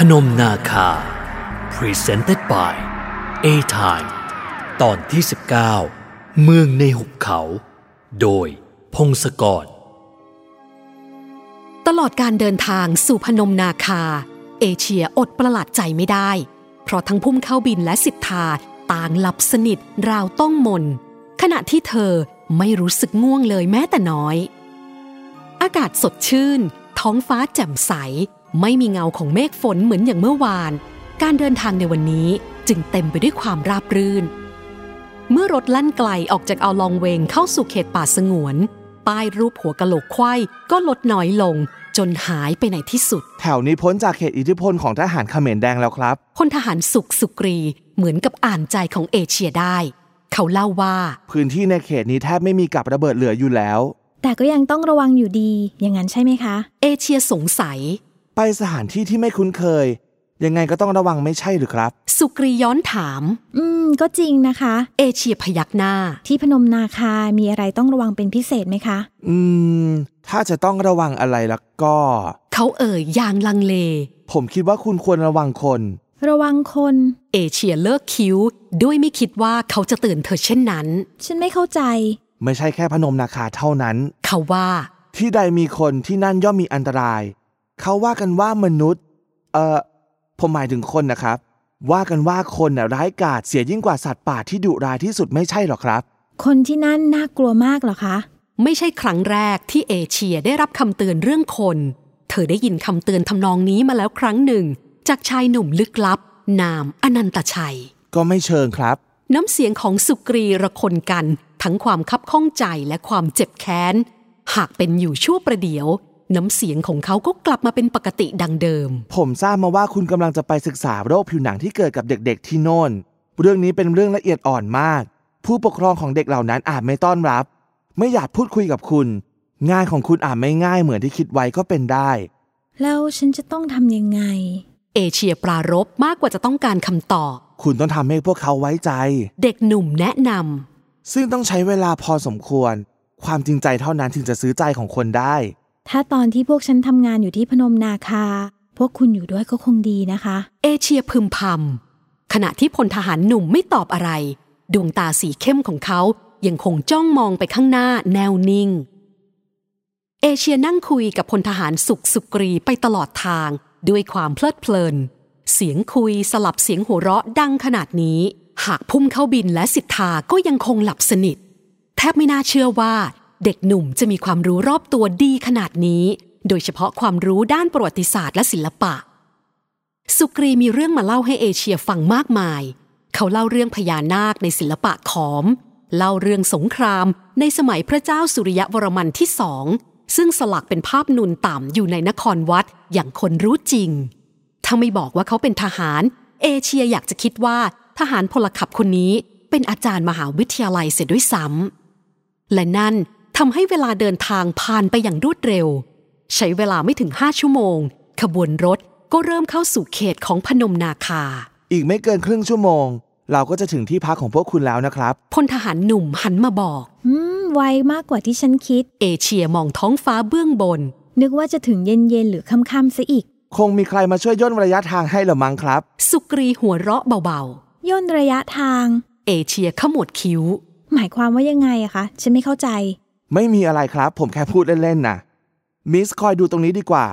พนมนาคา Presented by A Time ตอนที่ 19 เมืองในหุบเขา โดยพงศกร ตลอดการเดินทางสู่พนมนาคา เอเชียอดประหลาดใจไม่ได้ เพราะทั้งพุ่มเข้าบินและสิทธาต่างหลับสนิทราวต้องมน ขณะที่เธอไม่รู้สึกง่วงเลยแม้แต่น้อย อากาศสดชื่น ท้องฟ้าแจ่มใส ไม่มีเงาของเมฆฝนเหมือนอย่างเมื่อวาน การเดินทางในวันนี้จึงเต็มไปด้วยความราบรื่น เมื่อรถลั่นไกลออกจากเอาลองเวงเข้าสู่เขตป่าสงวน ป้ายรูปหัวกะโหลกควายก็ลดน้อยลง จนหายไปในที่สุด แถวนี้พ้นจากเขตอิทธิพลของทหารเขมรแดงแล้วครับพลทหารสุขสุกรีเหมือนกับอ่านใจของเอเชียได้ เขาเล่าว่า พื้นที่ในเขตนี้แทบไม่มีกับระเบิดเหลืออยู่แล้ว แต่ก็ยังต้องระวังอยู่ดี อย่างนั้นใช่ไหมคะ เอเชียสงสัย ไปสถานที่ที่ไม่คุ้นเคย ยังไงก็ต้องระวังไม่ใช่หรือครับ สุกรีย้อนถาม อืม ก็จริงนะคะ เอเชียพยักหน้า ที่พนมนาคา มีอะไรต้องระวังเป็นพิเศษไหมคะ อืม ถ้าจะต้องระวังอะไรแล้วก็ เขาเอ่ยอย่างลังเล ผมคิดว่าคุณควรระวังคน ระวังคน เอเชียเลิกคิ้ว ด้วยไม่คิดว่าเขาจะเตือนเธอเช่นนั้น ฉันไม่เข้าใจ ไม่ใช่แค่พนมนาคาเท่านั้น เขาว่า ที่ใดมีคนที่นั่นย่อมมีอันตราย เขาว่ากันว่ามนุษย์ เอ่อ ผมหมายถึงคนนะครับ ว่ากันว่าคนน่ะร้ายกาจเสียยิ่งกว่าสัตว์ป่าที่ดุร้ายที่สุดไม่ใช่หรอครับ คนที่นั่นน่ากลัวมากเหรอคะ ไม่ใช่ครั้งแรกที่เอเชียได้รับคำเตือนเรื่องคน เธอได้ยินคำเตือนทำนองนี้มาแล้วครั้งหนึ่ง จากชายหนุ่มลึกลับ นามอนันตชัย ก็ไม่เชิงครับ น้ำเสียงของสุกรีระคนกัน ทั้งความคับข้องใจและความเจ็บแค้น หากเป็นอยู่ชั่วประเดี๋ยว น้ำเสียงของเขาก็กลับมาเป็นปกติดังเดิม ผมทราบมาว่าคุณกำลังจะไปศึกษาโรคผิวหนังที่เกิดกับเด็กๆที่โน่น เรื่องนี้เป็นเรื่องละเอียดอ่อนมาก ผู้ปกครองของเด็กเหล่านั้นอาจไม่ต้อนรับ ไม่อยากพูดคุยกับคุณ งานของคุณอาจไม่ง่ายเหมือนที่คิดไว้ก็เป็นได้ แล้วฉันจะต้องทำยังไง เอเชียปรารบมากกว่าจะต้องการคำตอบ คุณต้องทำให้พวกเขาไว้ใจ เด็กหนุ่มแนะนซึ่งต้องใช้เวลาพอสมควร ความจริงใจเท่านั้นถึงจะซื้อใจของคนได้ ถ้าตอนที่พวกฉันทำงานอยู่ที่พนมนาคา พวกคุณอยู่ด้วยก็คงดีนะคะ เอเชียพึมพำขณะที่พลทหารหนุ่มไม่ตอบอะไร ดวงตาสีเข้มของเขายังคงจ้องมองไปข้างหน้าแนวนิ่ง เอเชียนั่งคุยกับพลทหารสุขสุกรีไปตลอดทางด้วยความเพลิดเพลิน เสียงคุยสลับเสียงหัวเราะดังขนาดนี้ หากพุ่มเข้าบินและสิทธาก็ยังคงหลับสนิท แทบไม่น่าเชื่อว่า เด็กหนุ่มจะมีความรู้รอบตัวดีขนาดนี้ โดยเฉพาะความรู้ด้านประวัติศาสตร์และศิลปะ สุกรีมีเรื่องมาเล่าให้เอเชียฟังมากมาย เขาเล่าเรื่องพญานาคในศิลปะขอม เล่าเรื่องสงครามในสมัยพระเจ้าสุริยวรมันที่สอง ซึ่งสลักเป็นภาพนุนต่ำอยู่ในนครวัดอย่างคนรู้จริง ถ้าไม่บอกว่าเขาเป็นทหาร เอเชียอยากจะคิดว่าทหารพลขับคนนี้เป็นอาจารย์มหาวิทยาลัยเสียด้วยซ้ำและนั่น ทำให้เวลาเดินทางผ่านไปอย่างรวดเร็ว ใช้เวลาไม่ถึงห้าชั่วโมง ขบวนรถก็เริ่มเข้าสู่เขตของพนมนาคา อีกไม่เกินครึ่งชั่วโมง เราก็จะถึงที่พักของพวกคุณแล้วนะครับพลทหารหนุ่มหันมาบอก อืม ไวมากกว่าที่ฉันคิด เอเชียมองท้องฟ้าเบื้องบน นึกว่าจะถึงเย็นๆหรือค่ำๆซะอีก คงมีใครมาช่วยย่นระยะทางให้ละมั้งครับ สุกรีหัวเราะเบาย่นระยะทาง ๆ เอเชียขมวดคิ้ว หมายความว่ายังไงอะคะ ฉันไม่เข้าใจ ไม่มีอะไรครับ ผมแค่พูดเล่นๆนะมิสคอยดูตรงนี้ดีกว่า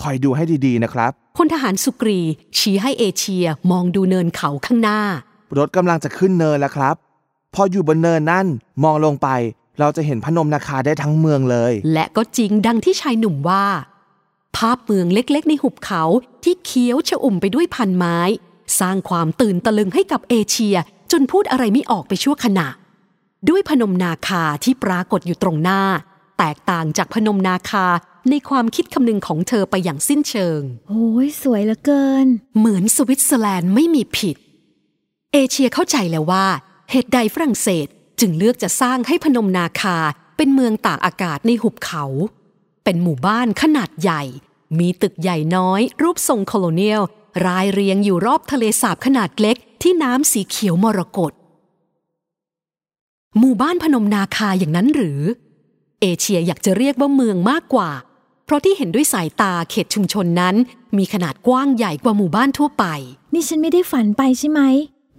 คอยดูให้ดีๆนะครับพลทหารสุกรี ชี้ให้เอเชียมองดูเนินเขาข้างหน้า รถกำลังจะขึ้นเนินแล้วครับ พออยู่บนเนินนั่นมองลงไป เราจะเห็นพนมนาคาได้ทั้งเมืองเลย และก็จริงดังที่ชายหนุ่มว่า ภาพเมืองเล็กๆ ในหุบเขาที่เคี้ยวชอุ่มไปด้วยพันไม้ สร้างความตื่นตะลึงให้กับเอเชียจนพูดอะไรไม่ออกไปชั่วขณะ ด้วยพนมนาคาที่ปรากฏอยู่ตรงหน้า แตกต่างจากพนมนาคาในความคิดคำนึงของเธอไปอย่างสิ้นเชิง โอ้ยสวยเหลือเกิน เหมือนสวิตเซอร์แลนด์ไม่มีผิด เอเชียเข้าใจแล้วว่า เหตุใดฝรั่งเศสจึงเลือกจะสร้างให้พนมนาคาเป็นเมืองตากอากาศในหุบเขา เป็นหมู่บ้านขนาดใหญ่ มีตึกใหญ่น้อย รูปทรงโคโลเนียล รายเรียงอยู่รอบทะเลสาบขนาดเล็กที่น้ำสีเขียวมรกต หมู่บ้านพนมนาคาอย่างนั้นหรือ เอเชียอยากจะเรียกว่าเมืองมากกว่า เพราะที่เห็นด้วยสายตาเขตชุมชนนั้น มีขนาดกว้างใหญ่กว่าหมู่บ้านทั่วไป นี่ฉันไม่ได้ฝันไปใช่ไหม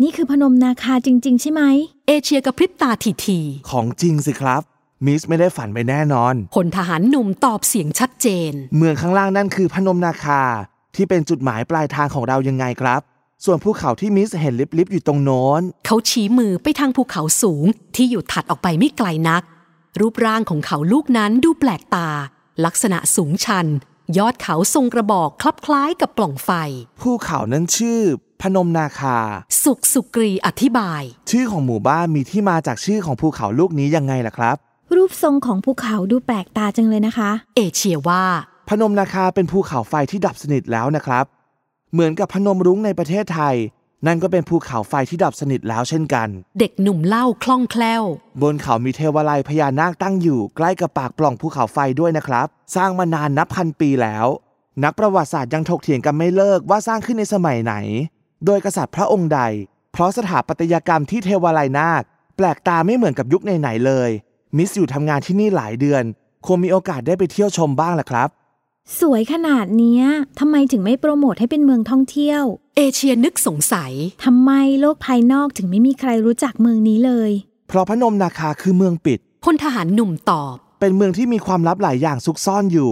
นี่คือพนมนาคาจริง ๆ ใช่ไหม เอเชียกระพริบตาทีทีของจริงสิครับ มิสไม่ได้ฝันไปแน่นอนพลทหารหนุ่มตอบเสียงชัดเจน เมืองข้างล่างนั่นคือพนมนาคา ที่เป็นจุดหมายปลายทางของเรายังไงครับ ส่วนภูเขาที่มิสเห็นลิบๆอยู่ตรงโน้น เขาชี้มือไปทางภูเขาสูงที่อยู่ถัดออกไปไม่ไกลนัก รูปร่างของเขาลูกนั้นดูแปลกตา ลักษณะสูงชัน ยอดเขาทรงกระบอกคลับคล้ายกับปล่องไฟ ภูเขานั้นชื่อ พนมนาคา สุกสุกรีอธิบาย ชื่อของหมู่บ้านมีที่มาจากชื่อของภูเขาลูกนี้ยังไงล่ะครับ รูปทรงของภูเขาดูแปลกตาจังเลยนะคะ เอเชียว่า พนมนาคาเป็นภูเขาไฟที่ดับสนิทแล้วนะครับ เหมือนกับพนมรุ้งในประเทศไทย นั่นก็เป็นภูเขาไฟที่ดับสนิทแล้วเช่นกัน เด็กหนุ่มเล่าคล่องแคล่ว บนเขามีเทวาลัยพญานาคตั้งอยู่ ใกล้กับปากปล่องภูเขาไฟด้วยนะครับ สร้างมานานนับพันปีแล้ว นักประวัติศาสตร์ยังถกเถียงกันไม่เลิกว่าสร้างขึ้นในสมัยไหน โดยกษัตริย์พระองค์ใด เพราะสถาปัตยกรรมที่เทวาลัยนาค แปลกตาไม่เหมือนกับยุคไหนๆเลย มิสอยู่ทำงานที่นี่หลายเดือนคงมีโอกาสได้ไปเที่ยวชมบ้างแหละครับ สวยขนาดเนี้ยทำไมถึงไม่โปรโมทให้เป็นเมืองท่องเที่ยว เอเชียนึกสงสัยทำไมโลกภายนอกถึงไม่มีใครรู้จักเมืองนี้เลย เพราะพนมนาคาคือเมืองปิดพลทหารหนุ่มตอบ เป็นเมืองที่มีความลับหลายอย่างซุกซ่อนอยู่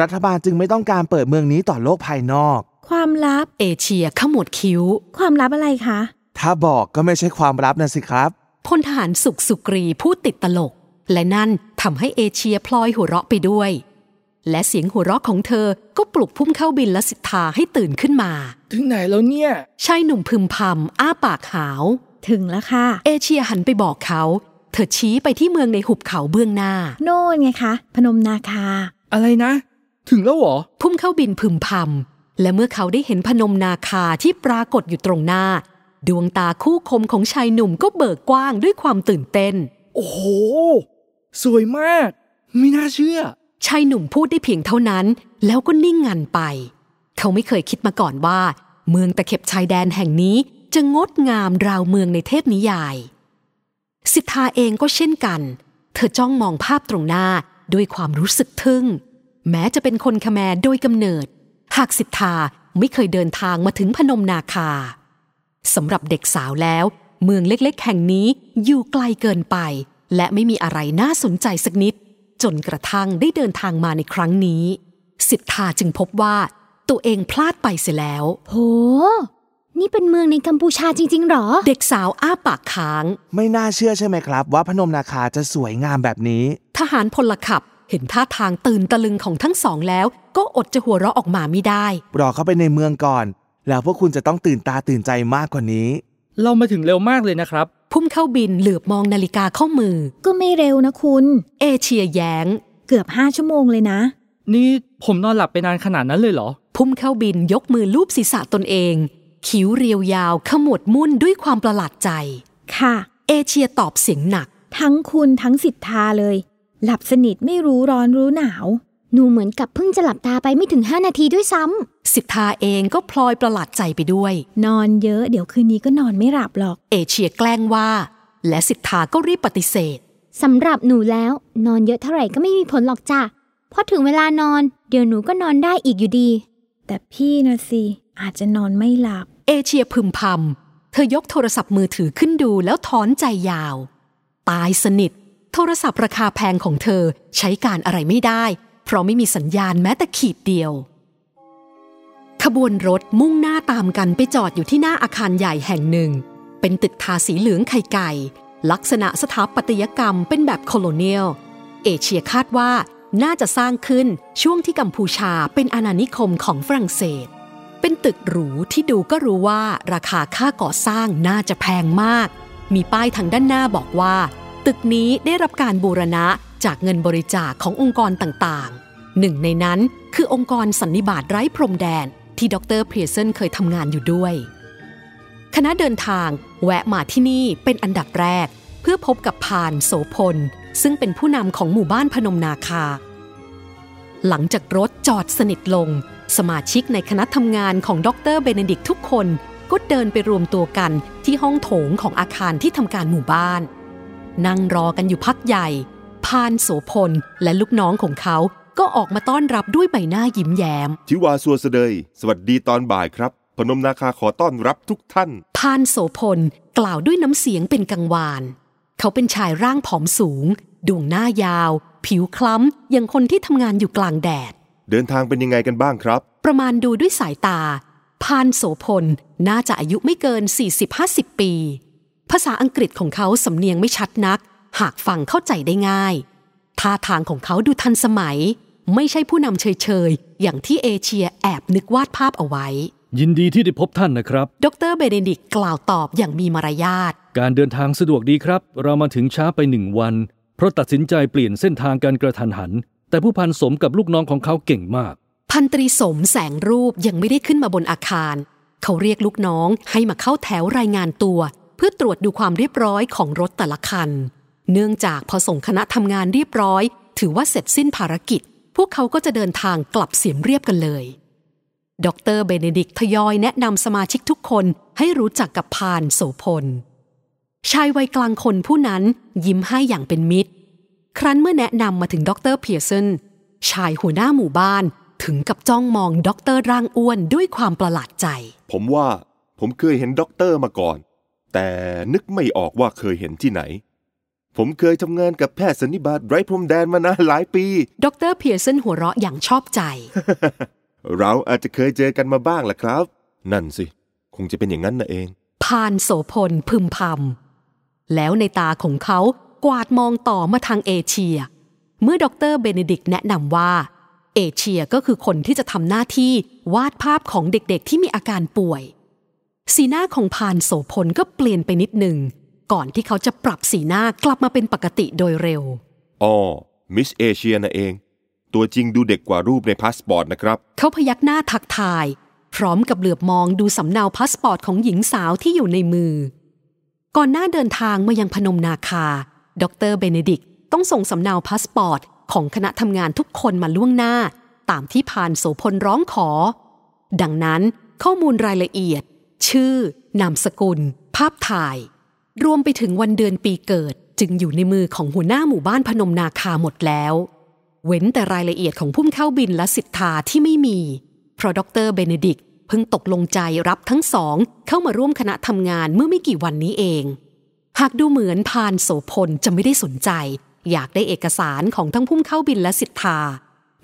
รัฐบาลจึงไม่ต้องการเปิดเมืองนี้ต่อโลกภายนอก ความลับ เอเชียขมวดคิ้ว ความลับอะไรคะ ถ้าบอกก็ไม่ใช่ความลับนะสิครับพลทหารสุกสุกรีพูดติดตลก และนั่นทำให้เอเชียพลอยหัวเราะไปด้วย และเสียงหัวเราะของเธอก็ปลุกพุ่มเข้าบินและสิทธาให้ตื่นขึ้นมา ถึงไหนแล้วเนี่ย ชายหนุ่มพึมพำอ้าปากหาว ถึงแล้วค่ะ เอเชียหันไปบอกเขา เธอชี้ไปที่เมืองในหุบเขาเบื้องหน้า โน่นไงคะ พนมนาคา อะไรนะ ถึงแล้วเหรอ พุ่มเข้าบินพึมพำและเมื่อเขาได้เห็นพนมนาคาที่ปรากฏอยู่ตรงหน้า ดวงตาคู่คมของชายหนุ่มก็เบิกกว้างด้วยความตื่นเต้น โอ้โห สวยมาก ไม่น่าเชื่อ ชายหนุ่มพูดได้เพียงเท่านั้น แล้วก็นิ่งงันไป เขาไม่เคยคิดมาก่อนว่า เมืองตะเข็บชายแดนแห่งนี้จะงดงามราวเมืองในเทพนิยาย สิทธาเองก็เช่นกัน เธอจ้องมองภาพตรงหน้าด้วยความรู้สึกทึ่ง แม้จะเป็นคนขแมโดยกำเนิด หากสิทธาไม่เคยเดินทางมาถึงพนมนาคาสำหรับเด็กสาวแล้ว เมืองเล็กๆ แห่งนี้อยู่ไกลเกินไป และไม่มีอะไรน่าสนใจสักนิด จนกระทั่งได้เดินทางมาในครั้งนี้ สิทธาจึงพบว่า ตัวเองพลาดไปเสียแล้ว โห นี่เป็นเมืองในกัมพูชาจริง ๆ หรอ เด็กสาวอ้าปากค้าง ไม่น่าเชื่อใช่ไหมครับ ว่าพนมนาคาจะสวยงามแบบนี้ ทหารพลขับเห็นท่าทางตื่นตะลึงของทั้งสองแล้ว ก็อดจะหัวเราะออกมาไม่ได้ รอเข้าไปในเมืองก่อน แล้วพวกคุณจะต้องตื่นตาตื่นใจมากกว่านี้ เรามาถึงเร็วมากเลยนะครับพุ่มเข้าบินเหลือบมองนาฬิกาข้อมือ ก็ไม่เร็วนะคุณ เอเชียแย้ง เกือบห้าชั่วโมงเลยนะ นี่ผมนอนหลับไปนานขนาดนั้นเลยเหรอ พุ่มเข้าบินยกมือลูบศีรษะตนเอง คิ้วเรียวยาวขมวดมุ่นด้วยความประหลาดใจ ค่ะ เอเชียตอบเสียงหนัก ทั้งคุณทั้งสิทธาเลย หลับสนิทไม่รู้ร้อนรู้หนาว หนูเหมือนกับเพิ่งจะหลับตาไปไม่ถึง 5 นาทีด้วยซ้ำ สิทธาเองก็พลอยประหลาดใจไปด้วย นอนเยอะเดี๋ยวคืนนี้ก็นอนไม่หลับหรอก เอเชียแกล้งว่า และสิทธาก็รีบปฏิเสธสำหรับหนูแล้ว นอนเยอะเท่าไหร่ก็ไม่มีผลหรอกจ้ะเพราะถึงเวลานอนเดี๋ยวหนูก็นอนได้อีกอยู่ดี แต่พี่นะสิอาจจะนอนไม่หลับ เอเชียพึมพำเธอยกโทรศัพท์มือถือขึ้นดูแล้วถอนใจยาว ตายสนิท โทรศัพท์ราคาแพงของเธอใช้การอะไรไม่ได้ เพราะไม่มีสัญญาณแม้แต่ขีดเดียว ขบวนรถมุ่งหน้าตามกันไปจอดอยู่ที่หน้าอาคารใหญ่แห่งหนึ่ง เป็นตึกทาสีเหลืองไข่ไก่ ลักษณะสถาปัตยกรรมเป็นแบบโคโลเนียล เอเชียคาดว่าน่าจะสร้างขึ้นช่วงที่กัมพูชาเป็นอาณานิคมของฝรั่งเศส เป็นตึกหรูที่ดูก็รู้ว่าราคาค่าก่อสร้างน่าจะแพงมาก มีป้ายทางด้านหน้าบอกว่า ตึกนี้ได้รับการบูรณะ จากเงินบริจาคขององค์กรต่างๆ หนึ่งในนั้นคือองค์กรสันนิบาตไร้พรมแดนที่ดรเพียร์เซนเคยทำงานอยู่ด้วย คณะเดินทางแวะมาที่นี่เป็นอันดับแรก เพื่อพบกับพานโสพล ซึ่งเป็นผู้นำของหมู่บ้านพนมนาคา หลังจากรถจอดสนิทลง สมาชิกในคณะทำงานของดรเบเนดิกทุกคนก็เดินไปรวมตัวกันที่ห้องโถงของอาคารที่ทำการหมู่บ้าน นั่งรอกันอยู่พักใหญ่ พานโสพลและลูกน้องของเขาก็ออกมาต้อนรับด้วยใบหน้ายิ้มแย้ม ทิวาสัวเสดย สวัสดีตอนบ่ายครับ พนมนาคาขอต้อนรับทุกท่าน พานโสพลกล่าวด้วยน้ำเสียงเป็นกังวาน เขาเป็นชายร่างผอมสูง ดวงหน้ายาว ผิวคล้ำอย่างคนที่ทำงานอยู่กลางแดด เดินทางเป็นยังไงกันบ้างครับ ประมาณดูด้วยสายตา พานโสพลน่าจะอายุไม่เกิน 40-50 ปี ภาษาอังกฤษของเขาสำเนียงไม่ชัดนัก หากฟังเข้าใจได้ง่าย ท่าทางของเขาดูทันสมัย ไม่ใช่ผู้นำเฉยๆ อย่างที่เอเชียแอบนึกวาดภาพเอาไว้ ยินดีที่ได้พบท่านนะครับ ดรเบเนดิกต์กล่าวตอบอย่างมีมารยาท การเดินทางสะดวกดีครับ เรามาถึงช้าไปหนึ่งวัน เพราะตัดสินใจเปลี่ยนเส้นทางการกระทันหัน แต่ผู้พันสมกับลูกน้องของเขาเก่งมาก พันตรีสมแสงรูปยังไม่ได้ขึ้นมาบนอาคาร เขาเรียกลูกน้องให้มาเข้าแถวรายงานตัว เพื่อตรวจดูความเรียบร้อยของรถแต่ละคัน เนื่องจากพอส่งคณะทำงานเรียบร้อย ถือว่าเสร็จสิ้นภารกิจ พวกเขาก็จะเดินทางกลับเสียมเรียบกันเลย ดรเบเนดิกต์ทยอยแนะนำสมาชิกทุกคนให้รู้จักกับพานโสพล ชายวัยกลางคนผู้นั้นยิ้มให้อย่างเป็นมิตร ครั้นเมื่อแนะนำมาถึงดรเพียร์สันชายหัวหน้าหมู่บ้านถึงกับจ้องมองดรร่างอ้วนด้วยความประหลาดใจ ผมว่าผมเคยเห็นด็อกเตอร์มาก่อน แต่นึกไม่ออกว่าเคยเห็นที่ไหน ผมเคยทำงานกับแพทย์สันนิบาตไร้พรมแดนมานานหลายปี ดรเพียร์สันหัวเราะอย่างชอบใจ เราอาจจะเคยเจอกันมาบ้างแหละครับ นั่นสิ คงจะเป็นอย่างนั้นนะเอง พานโสพลพึมพำ แล้วนัยน์ตาของเขากวาดมองต่อมาทางเอเชีย เมื่อดรเบเนดิกต์แนะนำว่า เอเชียก็คือคนที่จะทำหน้าที่วาดภาพของเด็กๆที่มีอาการป่วย สีหน้าของพานโสพลก็เปลี่ยนไปนิดหนึ่ง ก่อนที่เขาจะปรับสีหน้ากลับมาเป็นปกติโดยเร็วอ๋อ Miss เอเชียนั่นเอง ตัวจริงดูเด็กกว่ารูปในพาสปอร์ตนะครับ เขาพยักหน้าทักทาย พร้อมกับเหลือบมองดูสำเนาพาสปอร์ตของหญิงสาวที่อยู่ในมือ ก่อนหน้าเดินทางมายังพนมนาคา ดรเบเนดิกต์ต้องส่งสำเนาพาสปอร์ตของคณะทำงานทุกคนมาล่วงหน้า ตามที่พานโสพลร้องขอ ดังนั้นข้อมูลรายละเอียด ชื่อ นามสกุล ภาพถ่าย รวมไปถึงวันเดือนปีเกิดจึงอยู่ในมือของหัวหน้าหมู่บ้านพนมนาคาหมดแล้ว เว้นแต่รายละเอียดของพุ่มเข้าบินและสิทธาที่ไม่มี เพราะดรเบเนดิกต์เพิ่งตกลงใจรับทั้งสองเข้ามาร่วมคณะทำงานเมื่อไม่กี่วันนี้เอง หากดูเหมือนพานโสพลจะไม่ได้สนใจ อยากได้เอกสารของทั้งพุ่มเข้าบินและสิทธา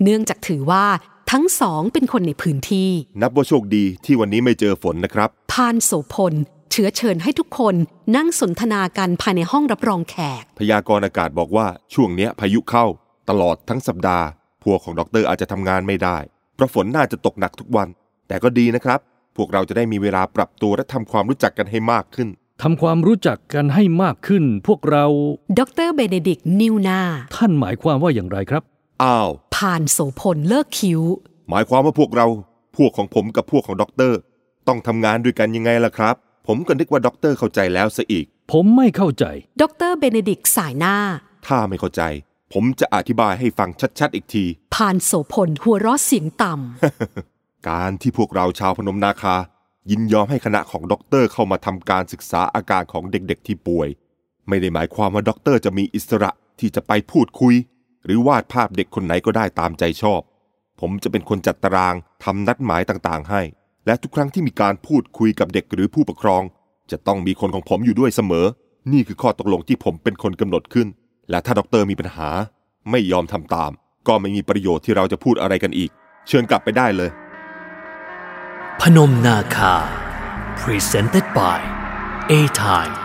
เนื่องจากถือว่าทั้งสองเป็นคนในพื้นที่ นับว่าโชคดีที่วันนี้ไม่เจอฝนนะครับ พานโสพล เชื้อเชิญให้ทุกคนนั่งสนทนากันภายในห้องรับรองแขก พยากรณ์อากาศบอกว่าช่วงเนี้ยพายุเข้า ตลอดทั้งสัปดาห์ พวกของด็อกเตอร์อาจจะทำงานไม่ได้เพราะฝนน่าจะตกหนักทุกวัน แต่ก็ดีนะครับ พวกเราจะได้มีเวลาปรับตัวและทำความรู้จักกันให้มากขึ้น ทำความรู้จักกันให้มากขึ้น พวกเรา ดรเบเนดิกต์นิวนาท่านหมายความว่าอย่างไรครับ อ้าวพานโสพลเลิกคิ้ว หมายความว่าพวกเรา พวกของผมกับพวกของด็อกเตอร์ ต้องทำงานด้วยกันยังไงล่ะครับ ผมก็นึกว่าด็อกเตอร์เข้าใจแล้วซะอีก ผมไม่เข้าใจดรเบเนดิกต์ส่ายหน้า ถ้าไม่เข้าใจ ผมจะอธิบายให้ฟังชัดๆอีกทีพานโสพลหัวเราะเสียงต่ำการที่พวกเราชาวพนมนาคา ยินยอมให้คณะของด็อกเตอร์เข้ามาทำการศึกษาอาการของเด็กๆที่ป่วย ไม่ได้หมายความว่าด็อกเตอร์จะมีอิสระที่จะไปพูดคุย หรือวาดภาพเด็กคนไหนก็ได้ตามใจชอบ ผมจะเป็นคนจัดตารางทำนัดหมายต่างๆให้ และทุกครั้งที่มีการพูดคุยกับเด็กหรือผู้ปกครอง จะต้องมีคนของผมอยู่ด้วยเสมอ นี่คือข้อตกลงที่ผมเป็นคนกำหนดขึ้น และถ้าด็อกเตอร์มีปัญหา ไม่ยอมทำตาม ก็ไม่มีประโยชน์ที่เราจะพูดอะไรกันอีก เชิญกลับไปได้เลย พนมนาคา Presented by A Time